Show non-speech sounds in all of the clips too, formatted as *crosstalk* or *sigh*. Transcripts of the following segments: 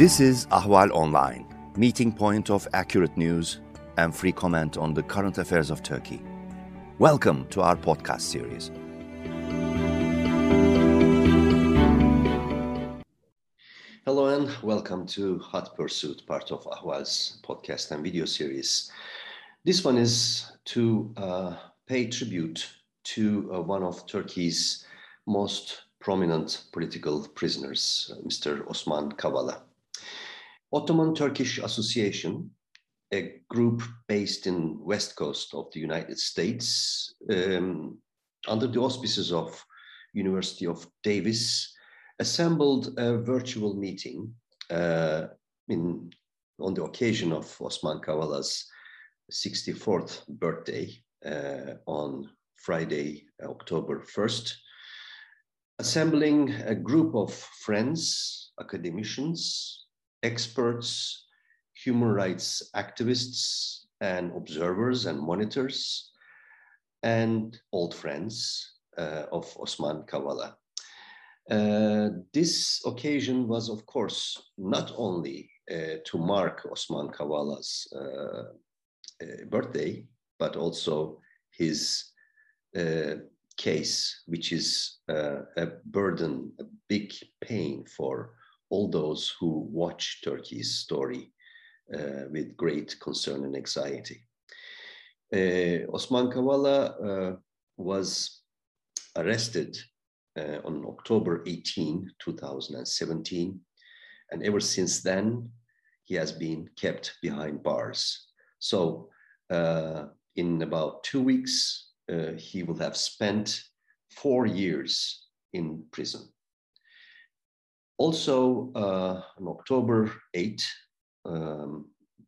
This is Ahval Online, meeting point of accurate news and free comment on the current affairs of Turkey. Welcome to our podcast series. Hello and welcome to Hot Pursuit, part of Ahval's podcast and video series. This one is to uh, pay tribute to uh, one of Turkey's most prominent political prisoners, uh, Mr. Osman Kavala. Ottoman Turkish Association, a group based in west coast of the United States, um, under the auspices of University of Davis, assembled a virtual meeting uh, in, on the occasion of Osman Kavala's 64th birthday uh, on Friday, October 1st, assembling a group of friends, academicians, experts, human rights activists, and observers and monitors, and old friends uh, of Osman Kavala. Uh, this occasion was, of course, not only uh, to mark Osman Kavala's uh, uh, birthday, but also his uh, case, which is a burden, a big pain for all those who watch Turkey's story uh, with great concern and anxiety. Uh, Osman Kavala uh, was arrested uh, on October 18, 2017, and ever since then, he has been kept behind bars. So, in about two weeks, uh, he will have spent four years in prison. Also, uh, on October 8, um,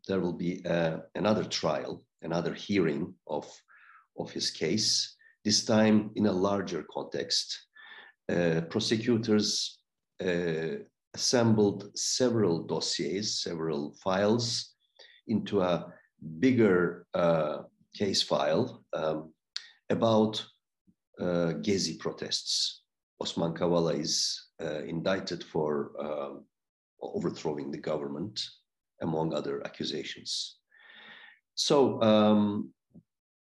there will be uh, another trial, another hearing of, of his case, this time in a larger context. Uh, prosecutors uh, assembled several dossiers, several files into a bigger uh, case file um, about uh, Gezi protests. Osman Kavala is indicted for uh, overthrowing the government, among other accusations. So, um,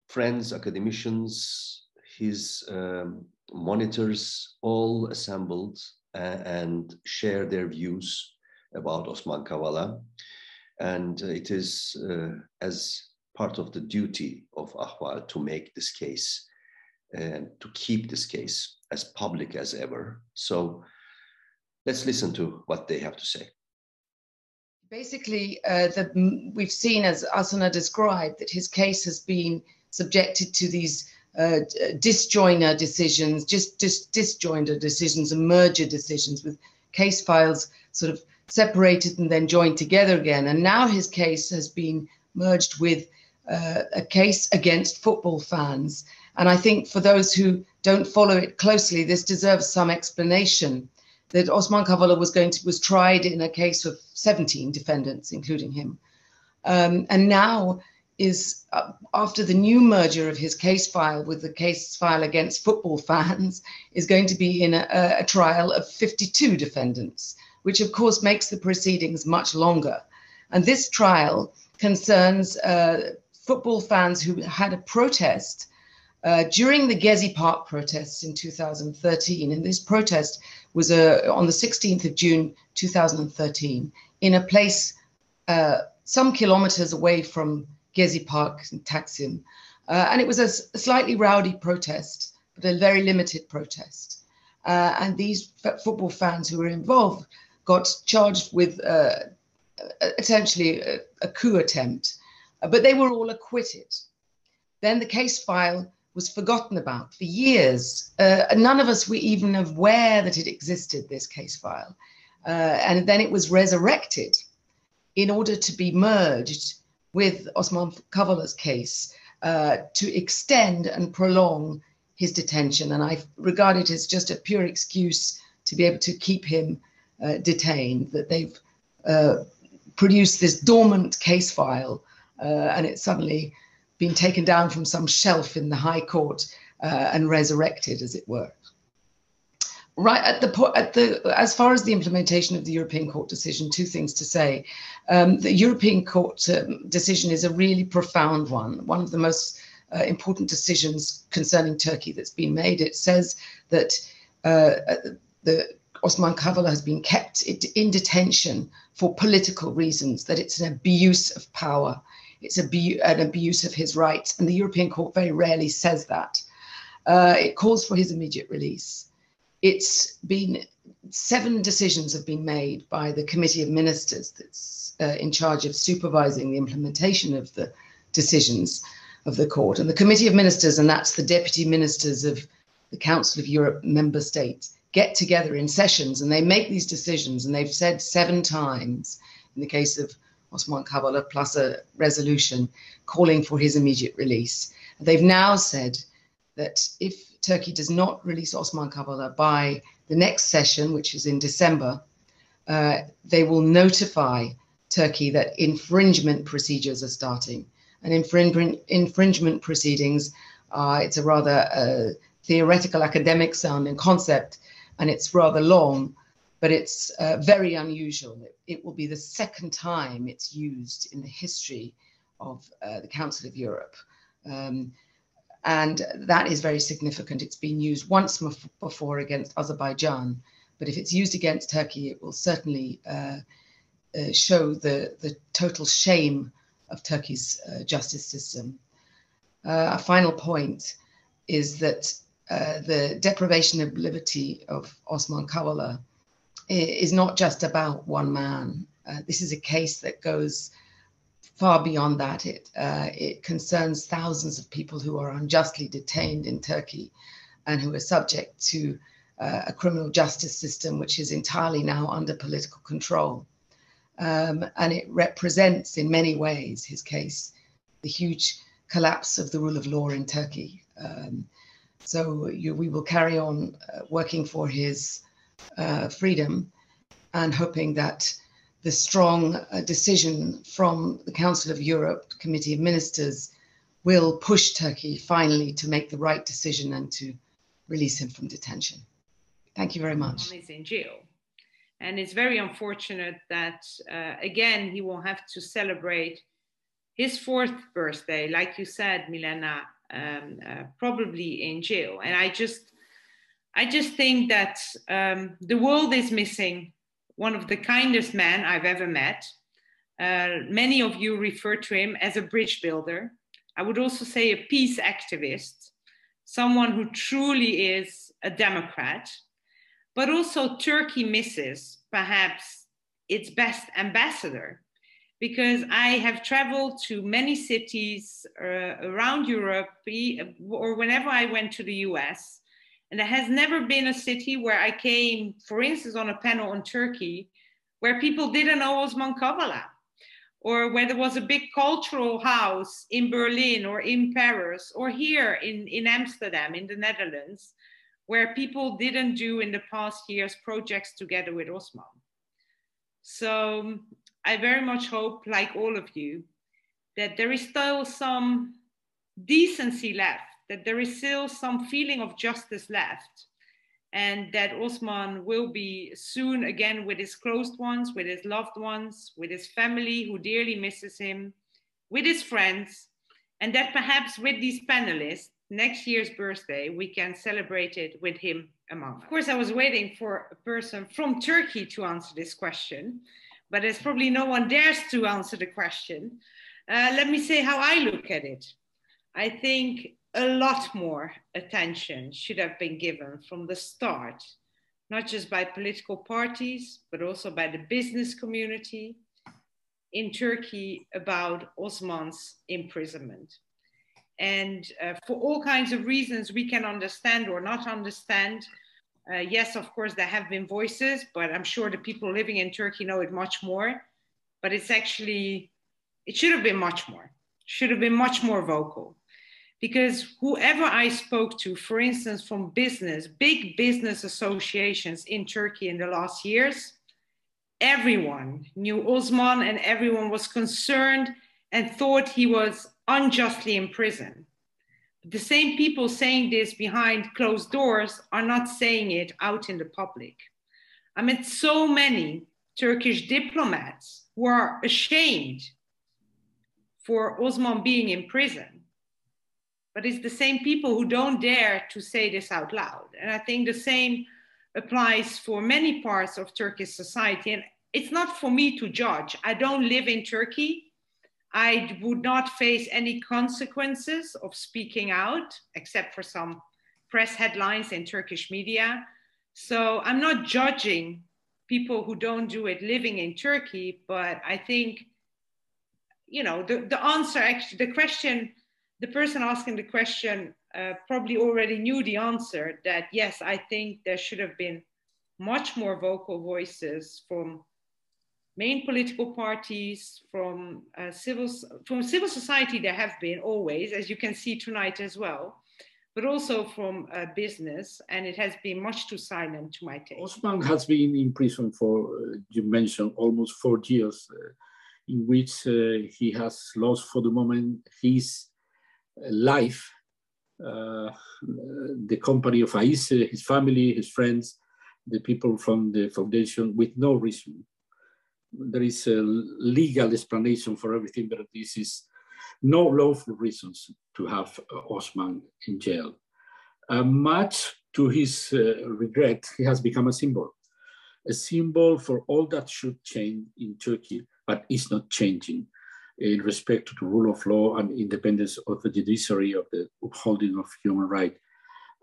friends, academicians, his um, monitors all assembled and share their views about Osman Kavala. And it is uh, as part of the duty of Ahval to make this case and to keep this case as public as ever. So let's listen to what they have to say. Basically, uh, the, we've seen, as Asena described, that his case has been subjected to these uh, disjoinder decisions, just, just disjoinder decisions and merger decisions with case files sort of separated and then joined together again. And now his case has been merged with uh, a case against football fans. And I think for those who don't follow it closely, this deserves some explanation. That Osman Kavala was going to was tried in a case of 17 defendants, including him, um, and now is uh, after the new merger of his case file with the case file against football *laughs* fans is going to be in a, a trial of 52 defendants, which of course makes the proceedings much longer. And this trial concerns uh, football fans who had a protest uh, during the Gezi Park protests in 2013. And this protest was uh, on the 16th of June 2013 in a place uh, some kilometers away from Gezi Park in Taksim. Uh, and it was a, slightly rowdy protest, but a very limited protest. Uh, and these football fans who were involved got charged with uh, essentially a, a coup attempt but they were all acquitted. Then the case file was forgotten about for years. Uh, none of us were even aware that it existed, this case file. Uh, and then it was resurrected in order to be merged with Osman Kavala's case uh, to extend and prolong his detention. And I regard it as just a pure excuse to be able to keep him uh, detained, that they've uh, produced this dormant case file uh, and it suddenly been taken down from some shelf in the High Court uh, and resurrected, as it were. right at the at the as far as the implementation of the European Court decision, two things to say. Um, the European Court um, decision is a really profound one, one of the most uh, important decisions concerning Turkey that's been made. It says that uh, the Osman Kavala has been kept in detention for political reasons, that it's an abuse of power, it's an abuse of his rights, and the European Court very rarely says that. Uh, it calls for his immediate release. It's been seven decisions have been made by the committee of ministers that's uh, in charge of supervising the implementation of the decisions of the court. And the committee of ministers and that's the deputy ministers of the council of europe member states get together in sessions and they make these decisions. And they've said seven times in the case of Osman Kavala plus a resolution calling for his immediate release they've now said that if Turkey does not release Osman Kavala by the next session, which is in December, uh, they will notify Turkey that infringement procedures are starting. And infringement, infringement proceedings, uh, it's a rather uh, theoretical academic sounding concept, and it's rather long, but it's uh, very unusual. It, it, will be the second time it's used in the history of uh, the Council of Europe. Um, and that is very significant. It's been used once before against Azerbaijan, but if it's used against Turkey, it will certainly uh, uh, show the, the total shame of Turkey's uh, justice system. Uh, a final point is that the deprivation of liberty of Osman Kavala is not just about one man. Uh, this is a case that goes far beyond that. It, uh, it concerns thousands of people who are unjustly detained in Turkey and who are subject to uh, a criminal justice system which is entirely now under political control. Um, and it represents, in many ways, his case, the huge collapse of the rule of law in Turkey. Um, so you, we will carry on uh, working for his uh, freedom and hoping that the strong uh, decision from the Council of Europe Committee of Ministers will push Turkey finally to make the right decision and to release him from detention. Thank you very much. He's in jail. And it's very unfortunate that, uh, again, he will have to celebrate his fourth birthday, like you said, Milena, um, uh, probably in jail. And I just, I just think that um, the world is missing one of the kindest men I've ever met. Uh, many of you refer to him as a bridge builder. I would also say a peace activist, someone who truly is a Democrat. But also, Turkey misses perhaps its best ambassador because I have traveled to many cities uh, around Europe, or whenever I went to the US, and there has never been a city where I came, for instance, on a panel on Turkey, where people didn't know Osman Kavala, or where there was a big cultural house in Berlin or in Paris or here in, in Amsterdam, in the Netherlands, where people didn't do in the past years projects together with Osman. So um, I very much hope, like all of you, that there is still some decency left that there is still some feeling of justice left and that Osman will be soon again with his closed ones, with his loved ones, with his family who dearly misses him, with his friends, and that perhaps with these panelists, next year's birthday, we can celebrate it with him among. Of course, I was waiting for a person from Turkey to answer this question, but there's probably no one dares to answer the question. Uh, let me say how I look at it. I think a lot more attention should have been given from the start, not just by political parties, but also by the business community in Turkey about Osman's imprisonment. And uh, for all kinds of reasons we can understand or not understand. Uh, yes, of course, there have been voices, but I'm sure the people living in Turkey know it much more. But it's actually, it should have been much more, should have been much more vocal because whoever I spoke to, for instance, from business, big business associations in Turkey in the last years, everyone knew Osman and everyone was concerned and thought he was unjustly in prison. the same people saying this behind closed doors are not saying it out in the public. I met so many Turkish diplomats who are ashamed for Osman being in prison. But it's the same people who don't dare to say this out loud. And I think the same applies for many parts of Turkish society. And it's not for me to judge. I don't live in Turkey. I would not face any consequences of speaking out, except for some press headlines in Turkish media. So I'm not judging people who don't do it living in Turkey, but I think, you know, the, the answer actually, the question, the person asking the question uh, probably already knew the answer that yes, I think there should have been much more vocal voices from main political parties, from uh, civil from civil society. There have been always, as you can see tonight as well, but also from uh, business, and it has been much too silent to my taste. Osman has been in prison for uh, you mentioned almost four years, uh, in which uh, he has lost for the moment his life. the company of Ayşe, his family, his friends, the people from the foundation with no reason there is a legal explanation for everything, but this is no lawful reasons to have uh, Osman in jail. Uh, much to his uh, regret, he has become a symbol, a symbol for all that should change in Turkey, but is not changing in respect to the rule of law and independence of the judiciary of the upholding of human rights.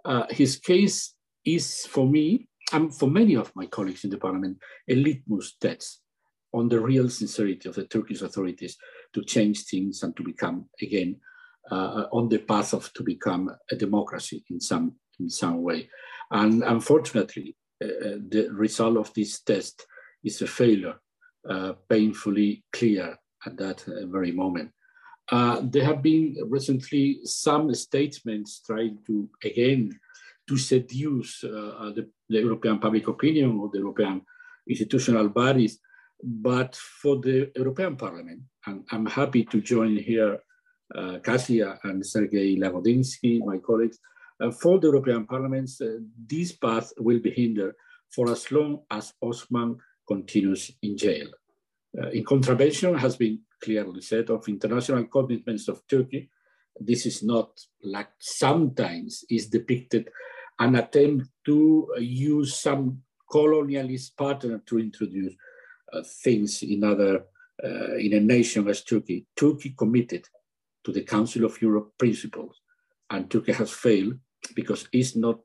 Uh, his case is for me and for many of my colleagues in the parliament a litmus test on the real sincerity of the Turkish authorities to change things and to become again uh, on the path of to become a democracy in some in some way. And unfortunately, uh, uh the result of this test is a failure, uh, painfully clear at that uh, very moment. Uh, there have been recently some statements trying to again to seduce the, the European public opinion or the European institutional bodies but for the European Parliament, and I'm happy to join here uh, Kasia and Sergei Lagodinsky, my colleagues, uh, for the European Parliament, uh, this path will be hindered for as long as Osman continues in jail. Uh, in contravention has been clearly said of international commitments of Turkey. This is not like sometimes is depicted an attempt to use some colonialist pattern to introduce uh, things in other uh, in a nation as Turkey. Turkey committed to the Council of Europe principles, and Turkey has failed because it's not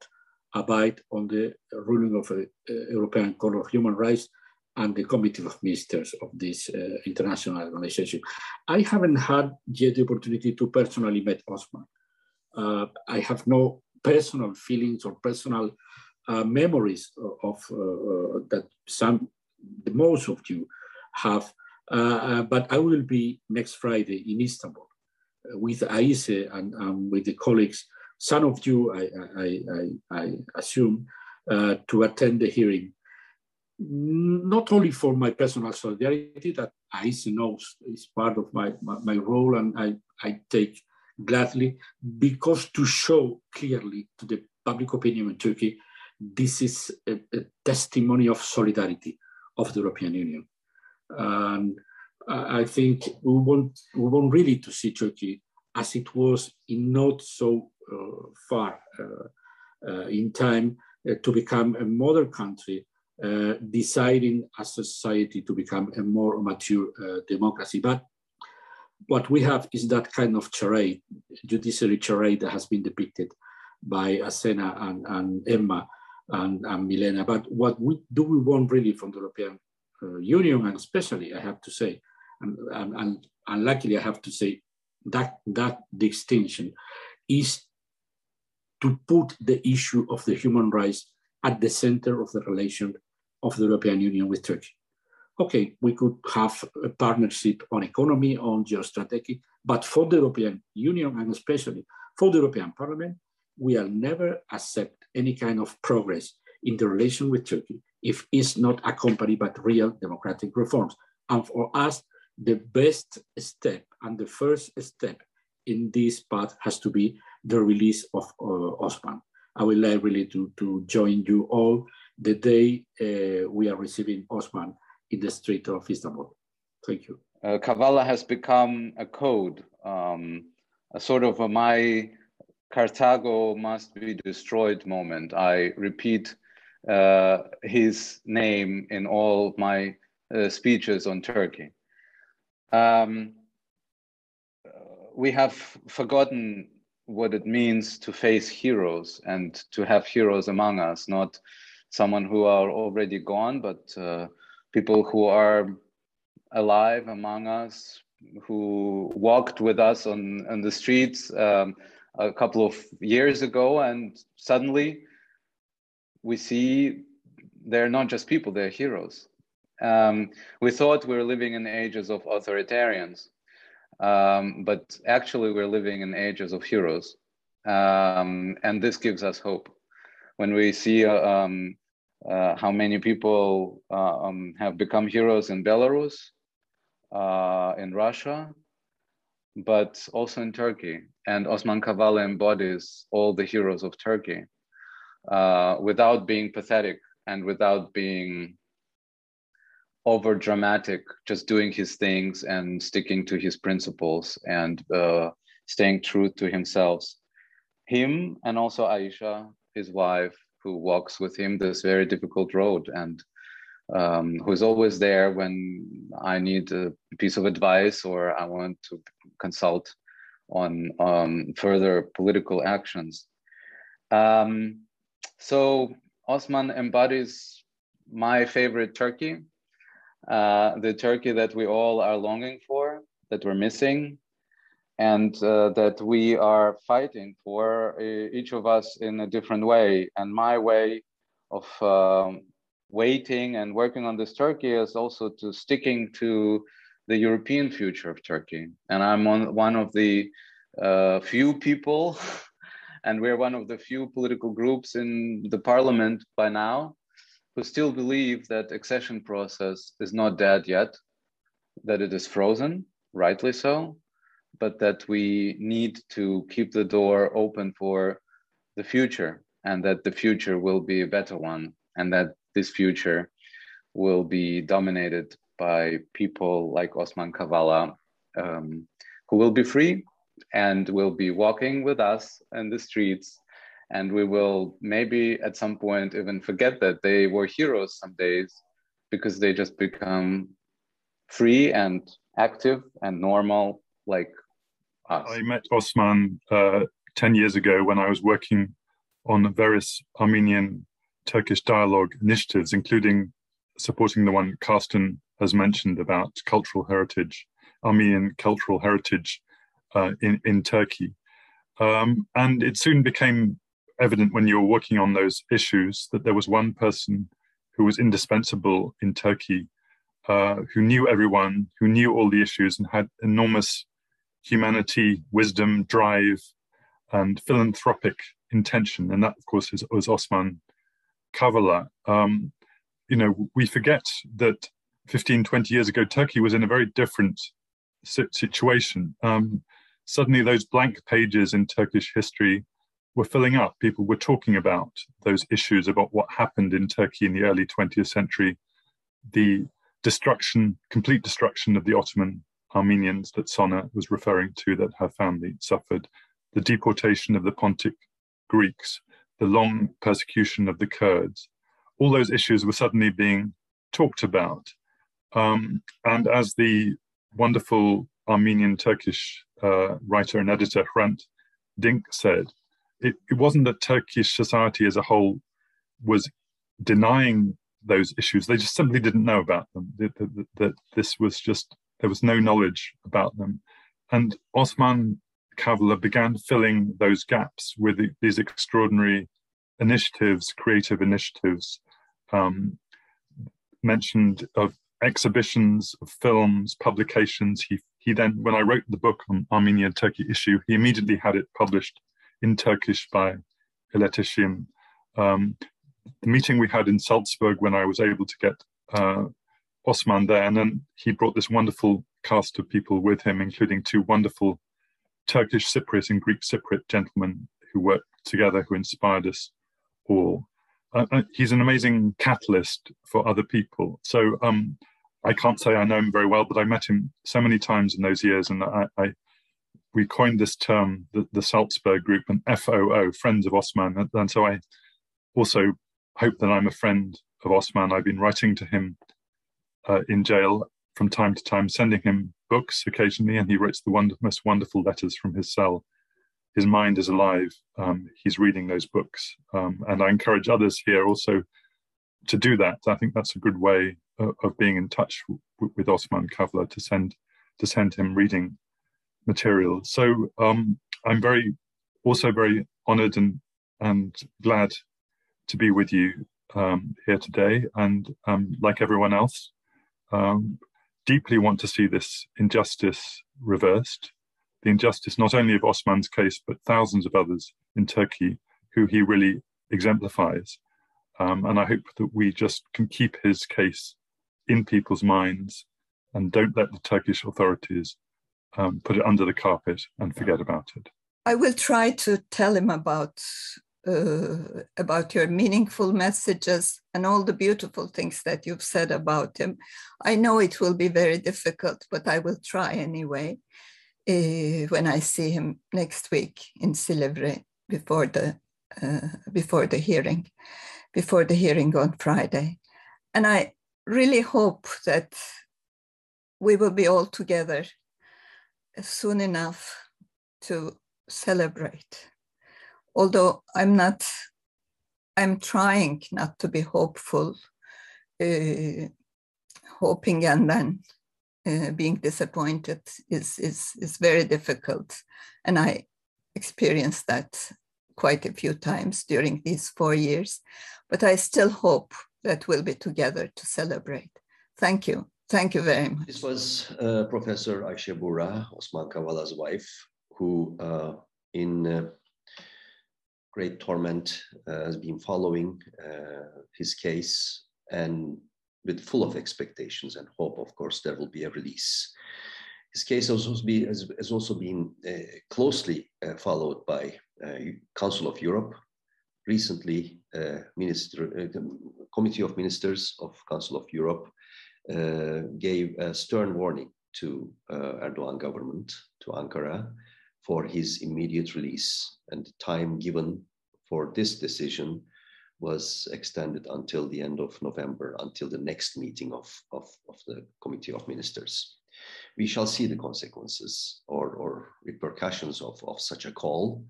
abide on the ruling of a, a European Court of Human Rights and the Committee of Ministers of this uh, international organization. I haven't had yet the opportunity to personally meet Osman. Uh, I have no personal feelings or personal uh, memories of, uh, that some the most of you have. Uh, uh, but I will be next Friday in Istanbul uh, with Ayşe and um, with the colleagues. Some of you, I, I, I, I assume, uh, to attend the hearing. Not only for my personal solidarity that Ayşe knows is part of my, my, my role and I, I take gladly, because to show clearly to the public opinion in Turkey, this is a, a testimony of solidarity of the European Union. And I think we want, we want really to see Turkey as it was in not so uh, far uh, uh, in time uh, to become a modern country, uh, deciding as a society to become a more mature uh, democracy. But what we have is that kind of charade, judiciary charade that has been depicted by Asena and, and Emma and, and Milena. But what we, do we want really from the European uh, Union, and especially, I have to say, and, and, and, luckily I have to say, that, that distinction is to put the issue of the human rights at the center of the relation of the European Union with Turkey. Okay, we could have a partnership on economy, on geostrategy, but for the European Union and especially for the European Parliament, we will never accept any kind of progress in the relation with Turkey if it's not accompanied by real democratic reforms. And for us, the best step and the first step in this path has to be the release of uh, Osman. I would like really to, to join you all the day uh, we are receiving Osman in the street of Istanbul. Thank you. Uh, Kavala has become a code, um, a sort of a my Carthago must be destroyed moment. I repeat uh, his name in all my uh, speeches on Turkey. Um, we have forgotten what it means to face heroes and to have heroes among us, not someone who are already gone, but uh, people who are alive among us, who walked with us on, on the streets um, a couple of years ago, and suddenly we see they're not just people, they're heroes. Um, we thought we were living in ages of authoritarians, um, but actually we're living in ages of heroes. Um, and this gives us hope. When we see uh, um, uh, how many people uh, um, have become heroes in Belarus, uh, in Russia, but also in Turkey. And Osman Kavala embodies all the heroes of Turkey without being pathetic and without being over dramatic, just doing his things and sticking to his principles and uh, staying true to himself. Him and also Aisha, his wife, who walks with him this very difficult road and um, who's always there when I need a piece of advice or I want to consult on um, further political actions. Um, so Osman embodies my favorite Turkey, uh, the Turkey that we all are longing for, that we're missing, and uh, that we are fighting for, uh, each of us in a different way. And my way of um, waiting and working on this Turkey is also to sticking to the European future of Turkey. And I'm on, one of the uh, few people, *laughs* and we're one of the few political groups in the parliament by now who still believe that accession process is not dead yet, that it is frozen, rightly so, but that we need to keep the door open for the future and that the future will be a better one and that this future will be dominated by people like Osman Kavala, um, who will be free and will be walking with us in the streets. And we will maybe at some point even forget that they were heroes some days because they just become free and active and normal like us. I met Osman uh, 10 years ago when I was working on various Armenian Turkish dialogue initiatives, including supporting the one Karsten has mentioned about cultural heritage, Armenian cultural heritage uh, in, in Turkey. Um, and it soon became evident when you were working on those issues that there was one person who was indispensable in Turkey, uh, who knew everyone, who knew all the issues, and had enormous humanity, wisdom, drive, and philanthropic intention. And that, of course, is, was Osman Kavala, um, you know, we forget that 15, 20 years ago, Turkey was in a very different situation. Um, suddenly, those blank pages in Turkish history were filling up. People were talking about those issues about what happened in Turkey in the early 20th century, the destruction, complete destruction of the Ottoman Armenians that Sona was referring to, that her family suffered, the deportation of the Pontic Greeks, the long persecution of the Kurds. All those issues were suddenly being talked about. Um, and as the wonderful Armenian Turkish uh, writer and editor Hrant Dink said, it, it wasn't that Turkish society as a whole was denying those issues, they just simply didn't know about them. That, that, that this was just, there was no knowledge about them. And Osman Kavala began filling those gaps with these extraordinary initiatives, creative initiatives, um, mentioned of exhibitions of films, publications. He he then, when I wrote the book on Armenia and Turkey issue, he immediately had it published in Turkish by Iletişim. Um, the meeting we had in Salzburg when I was able to get uh, Osman there, and then he brought this wonderful cast of people with him, including two wonderful Turkish Cypriot and Greek Cypriot gentlemen who worked together, who inspired us all. Uh, uh, he's an amazing catalyst for other people. So um, I can't say I know him very well, but I met him so many times in those years, and I, I we coined this term, the, the Salzburg Group, and FOO, Friends of Osman. And, and so I also hope that I'm a friend of Osman. I've been writing to him uh, in jail from time to time, sending him books occasionally, and he writes the wonder, most wonderful letters from his cell. His mind is alive. Um, he's reading those books, um, and I encourage others here also to do that. I think that's a good way of, of being in touch w- with Osman Kavala to send to send him reading material. So um, I'm very also very honoured and and glad to be with you um, here today, and um, like everyone else, um, deeply want to see this injustice reversed. The injustice not only of Osman's case, but thousands of others in Turkey who he really exemplifies. Um, and I hope that we just can keep his case in people's minds and don't let the Turkish authorities um, put it under the carpet and forget about it. I will try to tell him about uh, about your meaningful messages and all the beautiful things that you've said about him. I know it will be very difficult, but I will try anyway uh, when I see him next week in Silivri before the uh, before the hearing, before the hearing on Friday, and I really hope that we will be all together soon enough to celebrate although I'm not, I'm trying not to be hopeful, uh, hoping and then uh, being disappointed is, is, is very difficult. And I experienced that quite a few times during these four years, but I still hope that we'll be together to celebrate. Thank you. Thank you very much. This was uh, Professor Ayşe Buğra, Osman Kavala's wife, who uh, in uh, great torment uh, has been following uh, his case and with full of expectations and hope, of course, there will be a release. His case has also, been uh, closely followed by Council of Europe. Recently, Minister, Committee of Ministers of Council of Europe gave a stern warning to Erdogan government, to Ankara, for his immediate release. And the time given for this decision was extended until the end of November, until the next meeting of, of, of the Committee of Ministers. We shall see the consequences or, or repercussions of, of such a call.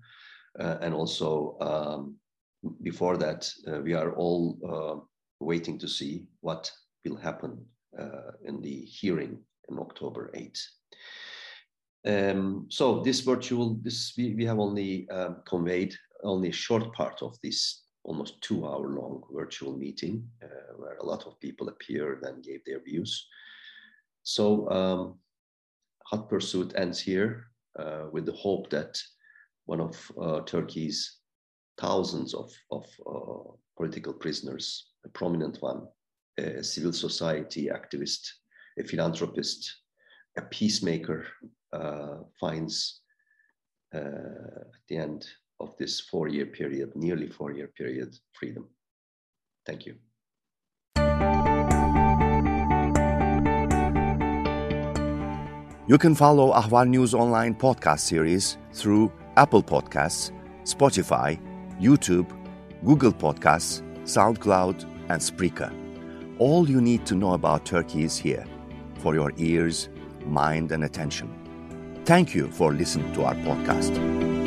Uh, and also, um, before that, uh, we are all uh, waiting to see what will happen uh, in the hearing in October 8. Um, so this virtual, this we, we have only um, conveyed only a short part of this almost two hour long virtual meeting uh, where a lot of people appeared and gave their views. So um, Hot Pursuit ends here uh, with the hope that one of uh, Turkey's thousands of, of uh, political prisoners, a prominent one, a civil society activist, a philanthropist, a peacemaker, finds uh, at the end of this four year period, nearly four year period, freedom. Thank you. You can follow Ahval News Online podcast series through Apple Podcasts, Spotify, YouTube, Google Podcasts, SoundCloud, and Spreaker. All you need to know about Turkey is here for your ears, mind, and attention. Thank you for listening to our podcast.